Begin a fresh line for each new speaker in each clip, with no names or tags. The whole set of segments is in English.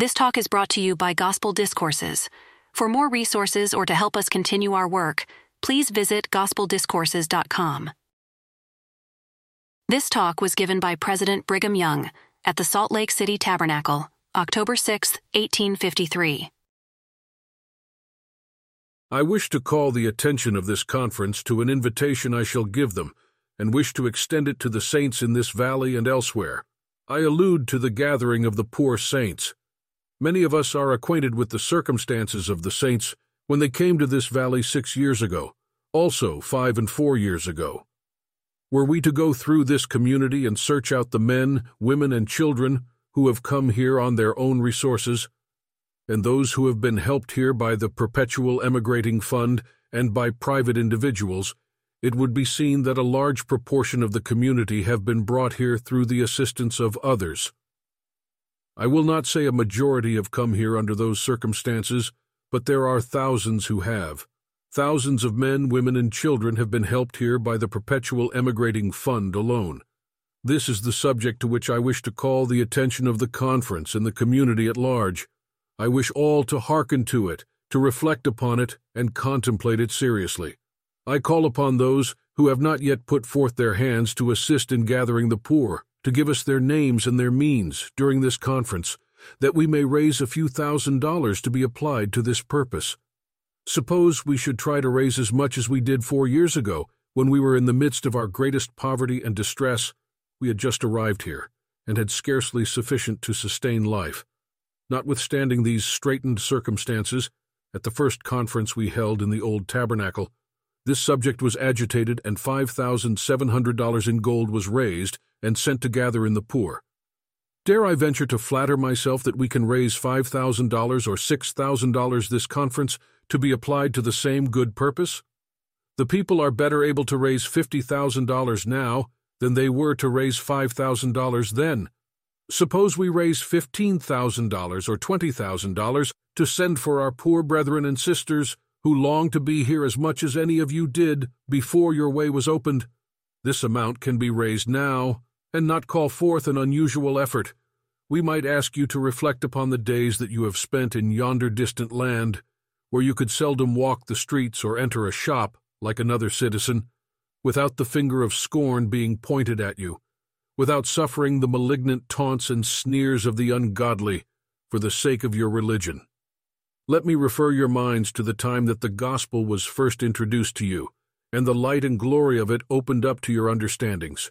This talk is brought to you by Gospel Discourses. For more resources or to help us continue our work, please visit gospeldiscourses.com. This talk was given by President Brigham Young at the Salt Lake City Tabernacle, October 6, 1853.
I wish to call the attention of this conference to an invitation I shall give them, and wish to extend it to the saints in this valley and elsewhere. I allude to the gathering of the poor saints. Many of us are acquainted with the circumstances of the saints when they came to this valley six years ago, also five and four years ago. Were we to go through this community and search out the men, women, and children who have come here on their own resources, and those who have been helped here by the Perpetual Emigrating Fund and by private individuals, it would be seen that a large proportion of the community have been brought here through the assistance of others. I will not say a majority have come here under those circumstances, but there are thousands who have. Thousands of men, women, and children have been helped here by the Perpetual Emigrating Fund alone. This is the subject to which I wish to call the attention of the conference and the community at large. I wish all to hearken to it, to reflect upon it, and contemplate it seriously. I call upon those who have not yet put forth their hands to assist in gathering the poor, to give us their names and their means during this conference, that we may raise a few thousand dollars to be applied to this purpose. Suppose we should try to raise as much as we did four years ago, when we were in the midst of our greatest poverty and distress. We had just arrived here, and had scarcely sufficient to sustain life. Notwithstanding these straitened circumstances, at the first conference we held in the old tabernacle, this subject was agitated and $5,700 in gold was raised and sent to gather in the poor. Dare I venture to flatter myself that we can raise $5,000 or $6,000 this conference to be applied to the same good purpose? The people are better able to raise $50,000 now than they were to raise $5,000 then. Suppose we raise $15,000 or $20,000 to send for our poor brethren and sisters who long to be here as much as any of you did before your way was opened. This amount can be raised now and not call forth an unusual effort. We might ask you to reflect upon the days that you have spent in yonder distant land, where you could seldom walk the streets or enter a shop like another citizen, without the finger of scorn being pointed at you without suffering the malignant taunts and sneers of the ungodly for the sake of your religion. Let me refer your minds to the time that the gospel was first introduced to you, and the light and glory of it opened up to your understandings,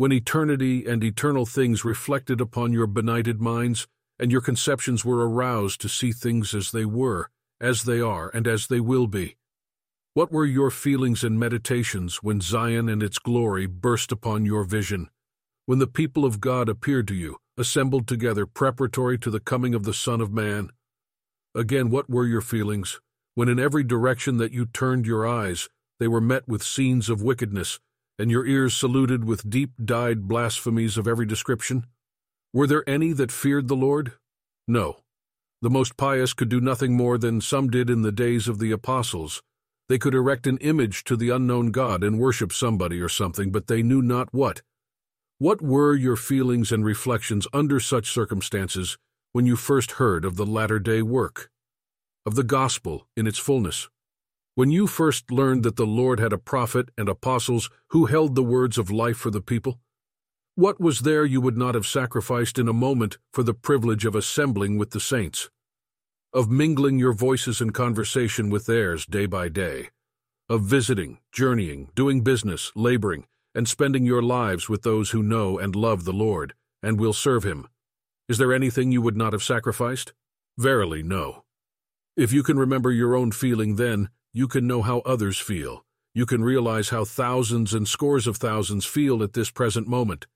when eternity and eternal things reflected upon your benighted minds, and your conceptions were aroused to see things as they were, as they are, and as they will be. What were your feelings and meditations when Zion and its glory burst upon your vision? when the people of God appeared to you, assembled together preparatory to the coming of the Son of Man? Again, what were your feelings, when in every direction that you turned your eyes, they were met with scenes of wickedness, and your ears saluted with deep-dyed blasphemies of every description? Were there any that feared the Lord? No. The most pious could do nothing more than some did in the days of the apostles. They could erect an image to the unknown God and worship somebody or something, but they knew not what. What were your feelings and reflections under such circumstances when you first heard of the latter day work, of the gospel in its fullness? When you first learned that the Lord had a prophet and apostles who held the words of life for the people? What was there you would not have sacrificed in a moment for the privilege of assembling with the saints? Of mingling your voices in conversation with theirs day by day? Of visiting, journeying, doing business, laboring, and spending your lives with those who know and love the Lord, and will serve him. Is there anything you would not have sacrificed? Verily, no. If you can remember your own feeling then, you can know how others feel. You can realize how thousands and scores of thousands feel at this present moment.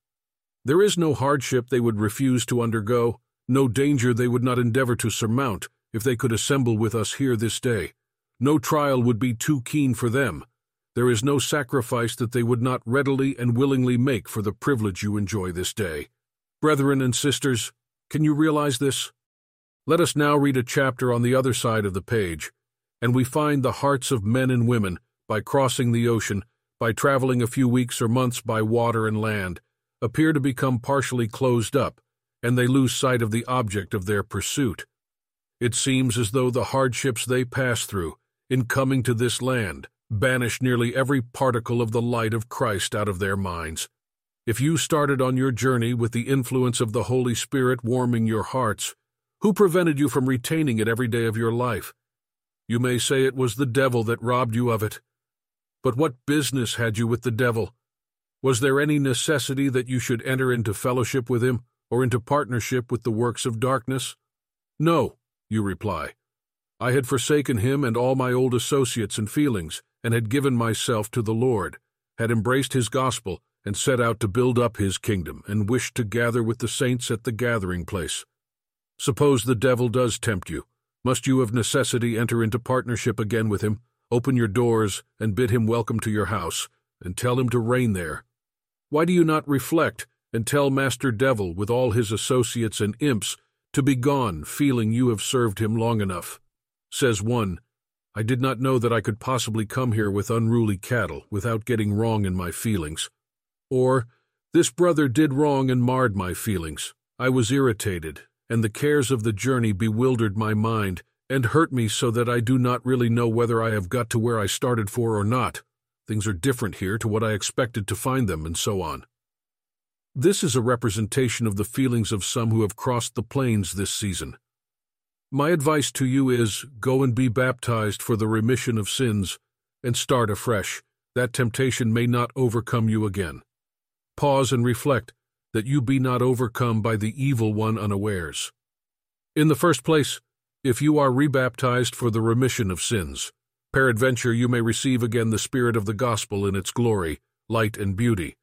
There is no hardship they would refuse to undergo, no danger they would not endeavor to surmount if they could assemble with us here this day. No trial would be too keen for them, there is no sacrifice that they would not readily and willingly make for the privilege you enjoy this day. Brethren and sisters, can you realize this? Let us now read a chapter on the other side of the page, and we find the hearts of men and women, by crossing the ocean, by traveling a few weeks or months by water and land, appear to become partially closed up, and they lose sight of the object of their pursuit. It seems as though the hardships they pass through, in coming to this land, banish nearly every particle of the light of Christ out of their minds. If you started on your journey with the influence of the Holy Spirit warming your hearts, who prevented you from retaining it every day of your life? You may say it was the devil that robbed you of it. But what business had you with the devil? Was there any necessity that you should enter into fellowship with him, or into partnership with the works of darkness? No, you reply. I had forsaken him and all my old associates and feelings, and had given myself to the Lord, had embraced his gospel, and set out to build up his kingdom, and wished to gather with the saints at the gathering place. Suppose the devil does tempt you. Must you of necessity enter into partnership again with him, open your doors, and bid him welcome to your house, and tell him to reign there? Why do you not reflect and tell Master Devil with all his associates and imps to be gone, feeling you have served him long enough? Says one, I did not know that I could possibly come here with unruly cattle without getting wrong in my feelings. Or, this brother did wrong and marred my feelings. I was irritated, and the cares of the journey bewildered my mind and hurt me so that I do not really know whether I have got to where I started for or not. Things are different here to what I expected to find them, and so on. This is a representation of the feelings of some who have crossed the plains this season. My advice to you is go and be baptized for the remission of sins and start afresh. That temptation may not overcome you again. Pause and reflect that you be not overcome by the evil one unawares. In the first place, if you are rebaptized for the remission of sins, peradventure you may receive again the Spirit of the gospel in its glory, light, and beauty.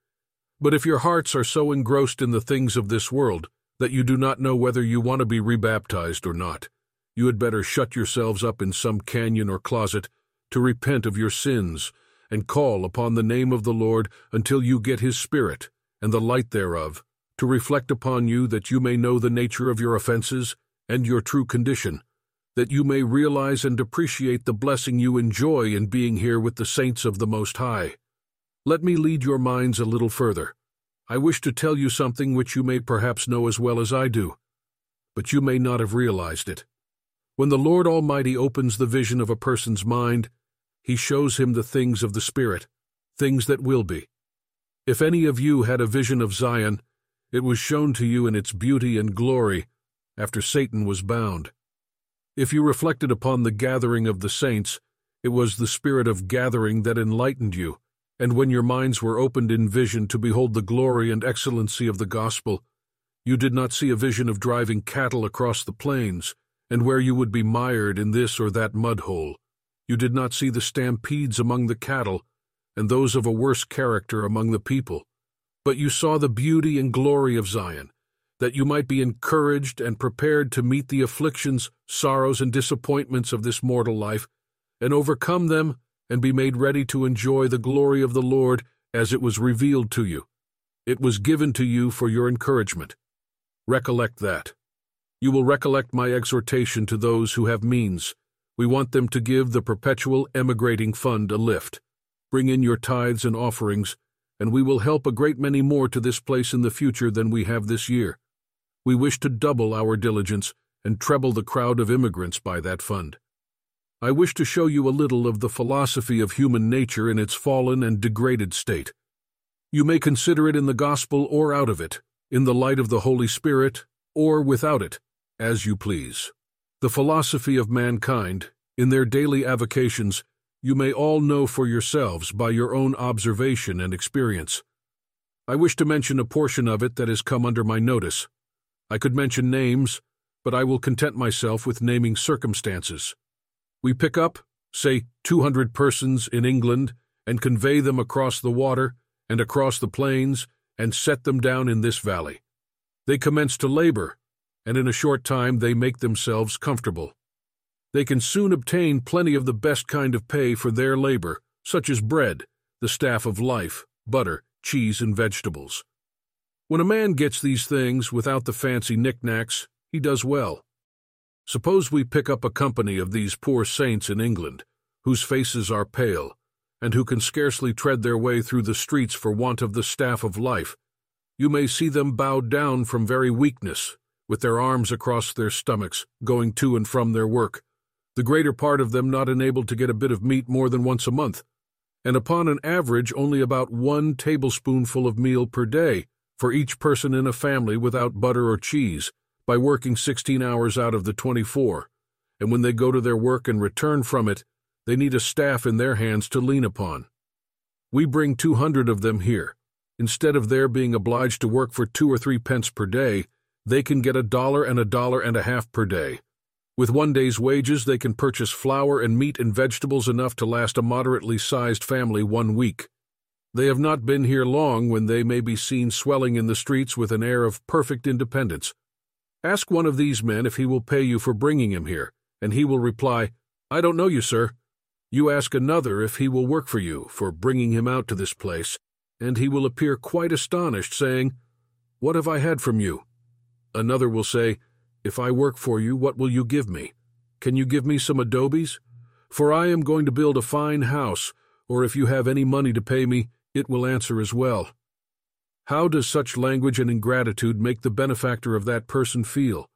But if your hearts are so engrossed in the things of this world that you do not know whether you want to be rebaptized or not, you had better shut yourselves up in some canyon or closet to repent of your sins and call upon the name of the Lord until you get his Spirit and the light thereof to reflect upon you that you may know the nature of your offenses and your true condition, that you may realize and appreciate the blessing you enjoy in being here with the saints of the Most High. Let me lead your minds a little further. I wish to tell you something which you may perhaps know as well as I do, but you may not have realized it. When the Lord Almighty opens the vision of a person's mind, he shows him the things of the Spirit, things that will be. If any of you had a vision of Zion, it was shown to you in its beauty and glory after Satan was bound. If you reflected upon the gathering of the saints, it was the spirit of gathering that enlightened you, and when your minds were opened in vision to behold the glory and excellency of the gospel, you did not see a vision of driving cattle across the plains, and where you would be mired in this or that mud hole. You did not see the stampedes among the cattle, and those of a worse character among the people. But you saw the beauty and glory of Zion, that you might be encouraged and prepared to meet the afflictions, sorrows, and disappointments of this mortal life, and overcome them and be made ready to enjoy the glory of the Lord as it was revealed to you. It was given to you for your encouragement. Recollect that. You will recollect my exhortation to those who have means. We want them to give the perpetual emigrating fund a lift. Bring in your tithes and offerings, and we will help a great many more to this place in the future than we have this year. We wish to double our diligence and treble the crowd of immigrants by that fund. I wish to show you a little of the philosophy of human nature in its fallen and degraded state. You may consider it in the gospel or out of it, in the light of the Holy Spirit, or without it as you please. The philosophy of mankind, in their daily avocations, you may all know for yourselves by your own observation and experience. I wish to mention a portion of it that has come under my notice. I could mention names, but I will content myself with naming circumstances. We pick up, say, 200 persons in England and convey them across the water and across the plains and set them down in this valley. They commence to labor and in a short time they make themselves comfortable. They can soon obtain plenty of the best kind of pay for their labor, such as bread, the staff of life, butter, cheese, and vegetables. When a man gets these things without the fancy knickknacks, he does well. Suppose we pick up a company of these poor saints in England, whose faces are pale, and who can scarcely tread their way through the streets for want of the staff of life, You may see them bowed down from very weakness, with their arms across their stomachs, going to and from their work, the greater part of them not enabled to get a bit of meat more than once a month, and upon an average only about one tablespoonful of meal per day for each person in a family without butter or cheese, by working 16 hours out of the 24, and when they go to their work and return from it, they need a staff in their hands to lean upon. We bring 200 of them here. Instead of their being obliged to work for two or three pence per day, they can get a dollar and a dollar and a half per day. With one day's wages, they can purchase flour and meat and vegetables enough to last a moderately sized family one week. They have not been here long when they may be seen swelling in the streets with an air of perfect independence. Ask one of these men if he will pay you for bringing him here, and he will reply, I don't know you, sir. You ask another if he will work for you for bringing him out to this place, and he will appear quite astonished, saying, What have I had from you? Another will say, If I work for you, what will you give me? Can you give me some adobes? For I am going to build a fine house, or if you have any money to pay me, it will answer as well. How does such language and ingratitude make the benefactor of that person feel?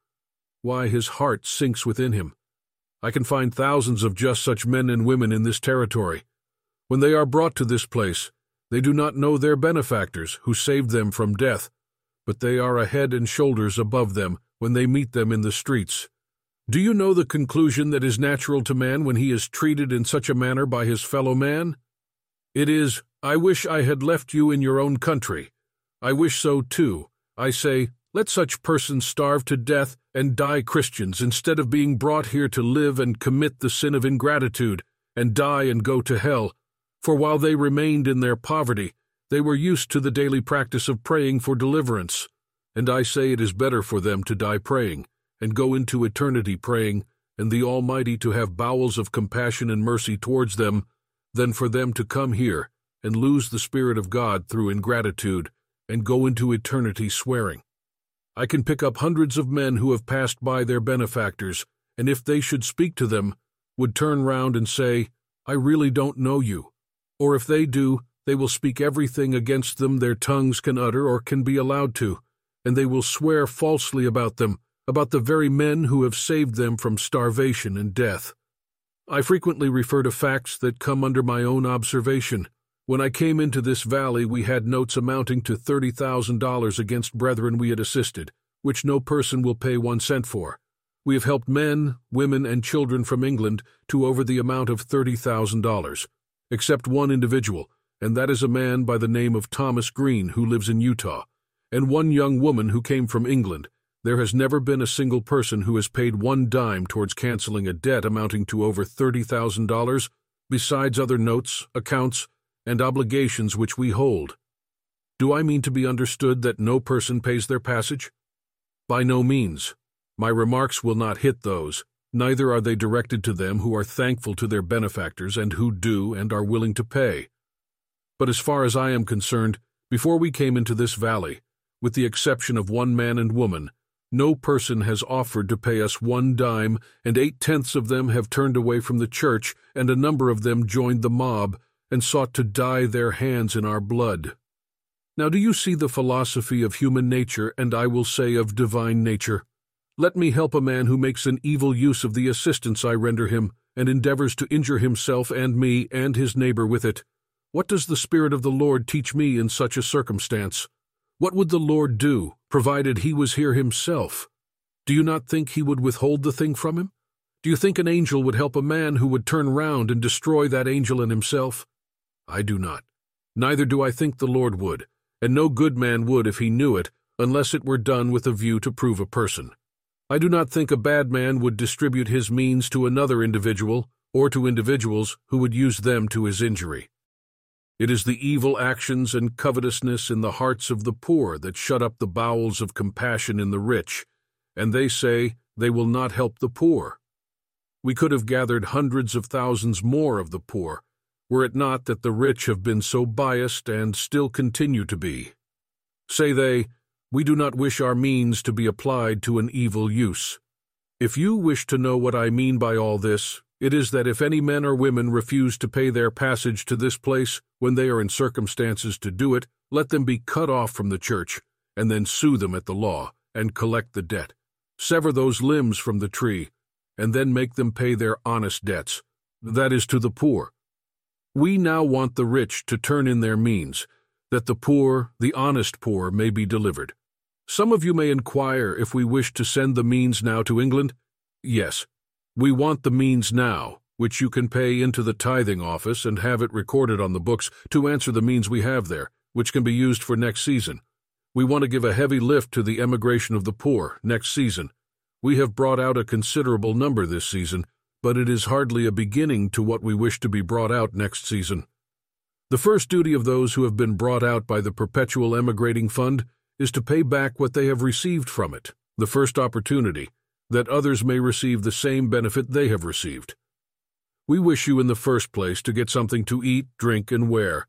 Why, his heart sinks within him. I can find thousands of just such men and women in this territory. When they are brought to this place, they do not know their benefactors who saved them from death, but they are a head and shoulders above them when they meet them in the streets. Do you know the conclusion that is natural to man when he is treated in such a manner by his fellow man? It is, I wish I had left you in your own country. I wish so too. I say, let such persons starve to death and die Christians instead of being brought here to live and commit the sin of ingratitude and die and go to hell. For while they remained in their poverty, they were used to the daily practice of praying for deliverance. And I say it is better for them to die praying and go into eternity praying, and the Almighty to have bowels of compassion and mercy towards them, than for them to come here and lose the Spirit of God through ingratitude and go into eternity swearing. I can pick up hundreds of men who have passed by their benefactors, and if they should speak to them, would turn round and say, I really don't know you. Or if they do, they will speak everything against them their tongues can utter or can be allowed to, and they will swear falsely about them, about the very men who have saved them from starvation and death. I frequently refer to facts that come under my own observation, when I came into this valley, we had notes amounting to $30,000 against brethren we had assisted, which no person will pay one cent for. We have helped men, women, and children from England to over the amount of $30,000, except one individual, and that is a man by the name of Thomas Green who lives in Utah, and one young woman who came from England. There has never been a single person who has paid one dime towards canceling a debt amounting to over $30,000, besides other notes, accounts, and obligations which we hold. Do I mean to be understood that no person pays their passage? By no means. My remarks will not hit those, neither are they directed to them who are thankful to their benefactors and who do and are willing to pay. But as far as I am concerned, before we came into this valley, with the exception of one man and woman, no person has offered to pay us one dime, and eight tenths of them have turned away from the church, and a number of them joined the mob, and sought to dye their hands in our blood. Now do you see the philosophy of human nature, and I will say of divine nature? Let me help a man who makes an evil use of the assistance I render him, and endeavors to injure himself and me and his neighbor with it. What does the Spirit of the Lord teach me in such a circumstance? What would the Lord do, provided he was here himself? Do you not think he would withhold the thing from him? Do you think an angel would help a man who would turn round and destroy that angel and himself? I do not. Neither do I think the Lord would, and no good man would if he knew it, unless it were done with a view to prove a person. I do not think a bad man would distribute his means to another individual, or to individuals who would use them to his injury. It is the evil actions and covetousness in the hearts of the poor that shut up the bowels of compassion in the rich, and they say they will not help the poor. We could have gathered hundreds of thousands more of the poor, were it not that the rich have been so biased and still continue to be. Say they, we do not wish our means to be applied to an evil use. If you wish to know what I mean by all this, it is that if any men or women refuse to pay their passage to this place when they are in circumstances to do it, let them be cut off from the church, and then sue them at the law and collect the debt. Sever those limbs from the tree, and then make them pay their honest debts, that is, to the poor. We now want the rich to turn in their means, that the poor, the honest poor, may be delivered. Some of you may inquire if we wish to send the means now to England. Yes, we want the means now, which you can pay into the tithing office and have it recorded on the books to answer the means we have there, which can be used for next season. We want to give a heavy lift to the emigration of the poor next season. We have brought out a considerable number this season, but it is hardly a beginning to what we wish to be brought out next season. The first duty of those who have been brought out by the Perpetual Emigrating Fund is to pay back what they have received from it, the first opportunity, that others may receive the same benefit they have received. We wish you in the first place to get something to eat, drink, and wear,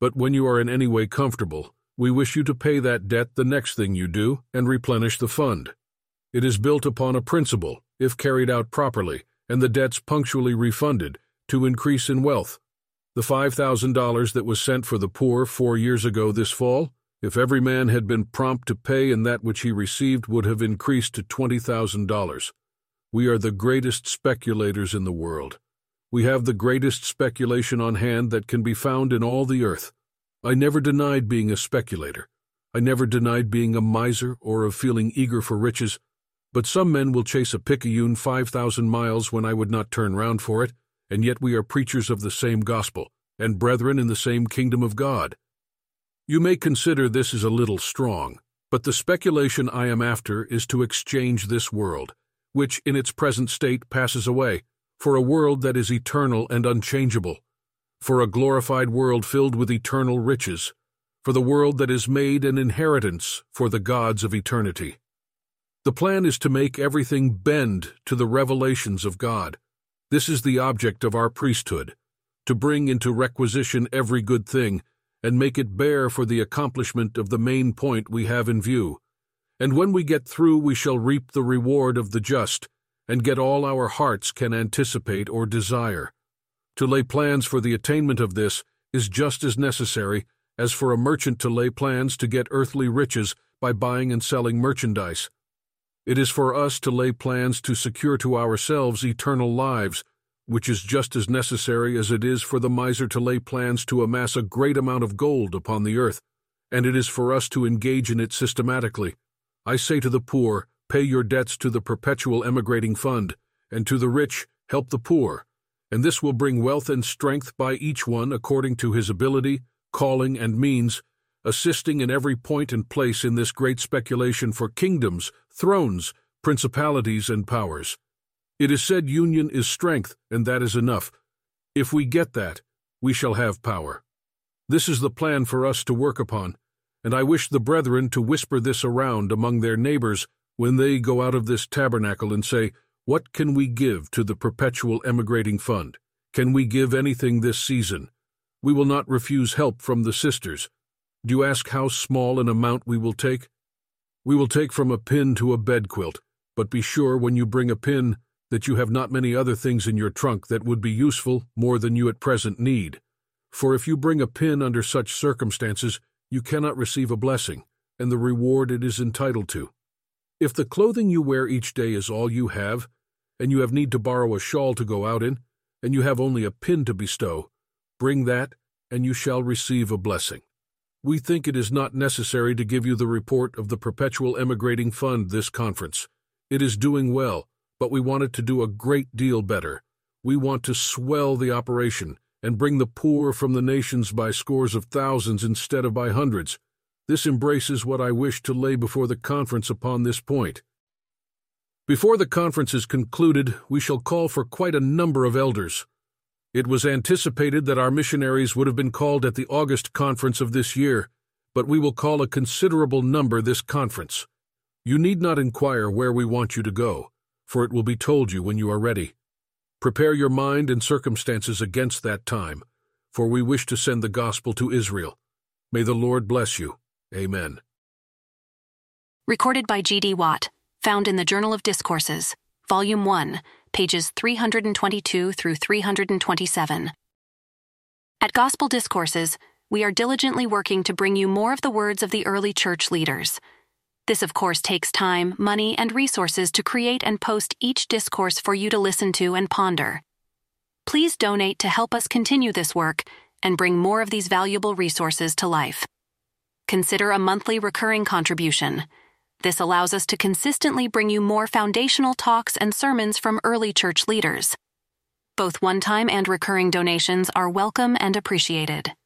but when you are in any way comfortable, we wish you to pay that debt the next thing you do and replenish the fund. It is built upon a principle, if carried out properly, and the debts punctually refunded, to increase in wealth. The $5,000 that was sent for the poor four years ago this fall if every man had been prompt to pay and that which he received would have increased to $20,000. We are the greatest speculators in the world. We have the greatest speculation on hand that can be found in all the earth. I never denied being a speculator. I never denied being a miser or of feeling eager for riches. But some men will chase a picayune 5,000 miles when I would not turn round for it, and yet we are preachers of the same gospel, and brethren in the same kingdom of God. You may consider this is a little strong, but the speculation I am after is to exchange this world, which in its present state passes away, for a world that is eternal and unchangeable, for a glorified world filled with eternal riches, for the world that is made an inheritance for the gods of eternity. The plan is to make everything bend to the revelations of God. This is the object of our priesthood, to bring into requisition every good thing and make it bear for the accomplishment of the main point we have in view. And when we get through, we shall reap the reward of the just, and get all our hearts can anticipate or desire. To lay plans for the attainment of this is just as necessary as for a merchant to lay plans to get earthly riches by buying and selling merchandise. It is for us to lay plans to secure to ourselves eternal lives which is just as necessary as it is for the miser to lay plans to amass a great amount of gold upon the earth, and it is for us to engage in it systematically. I say to the poor, pay your debts to the perpetual emigrating fund, and to the rich, help the poor, and this will bring wealth and strength by each one according to his ability, calling, and means, assisting in every point and place in this great speculation for kingdoms, thrones, principalities, and powers. It is said union is strength, and that is enough. If we get that, we shall have power. This is the plan for us to work upon, and I wish the brethren to whisper this around among their neighbors when they go out of this tabernacle and say, What can we give to the perpetual emigrating fund? Can we give anything this season? We will not refuse help from the sisters. Do you ask how small an amount we will take? We will take from a pin to a bedquilt, but be sure when you bring a pin that you have not many other things in your trunk that would be useful more than you at present need. For if you bring a pin under such circumstances, you cannot receive a blessing, and the reward it is entitled to. If the clothing you wear each day is all you have, and you have need to borrow a shawl to go out in, and you have only a pin to bestow, bring that, and you shall receive a blessing. We think it is not necessary to give you the report of the Perpetual Emigrating Fund this conference. It is doing well, but we want it to do a great deal better. We want to swell the operation and bring the poor from the nations by scores of thousands instead of by hundreds. This embraces what I wish to lay before the conference upon this point. Before the conference is concluded, we shall call for quite a number of elders. It was anticipated that our missionaries would have been called at the August conference of this year, but we will call a considerable number this conference. You need not inquire where we want you to go for it will be told you when you are ready. Prepare your mind and circumstances against that time, for we wish to send the gospel to Israel. May the Lord bless you. Amen.
Recorded by G.D. Watt, found in the Journal of Discourses, Volume 1, pages 322 through 327. At Gospel Discourses, we are diligently working to bring you more of the words of the early church leaders. This, of course, takes time, money, and resources to create and post each discourse for you to listen to and ponder. Please donate to help us continue this work and bring more of these valuable resources to life. Consider a monthly recurring contribution. This allows us to consistently bring you more foundational talks and sermons from early church leaders. Both one time and recurring donations are welcome and appreciated.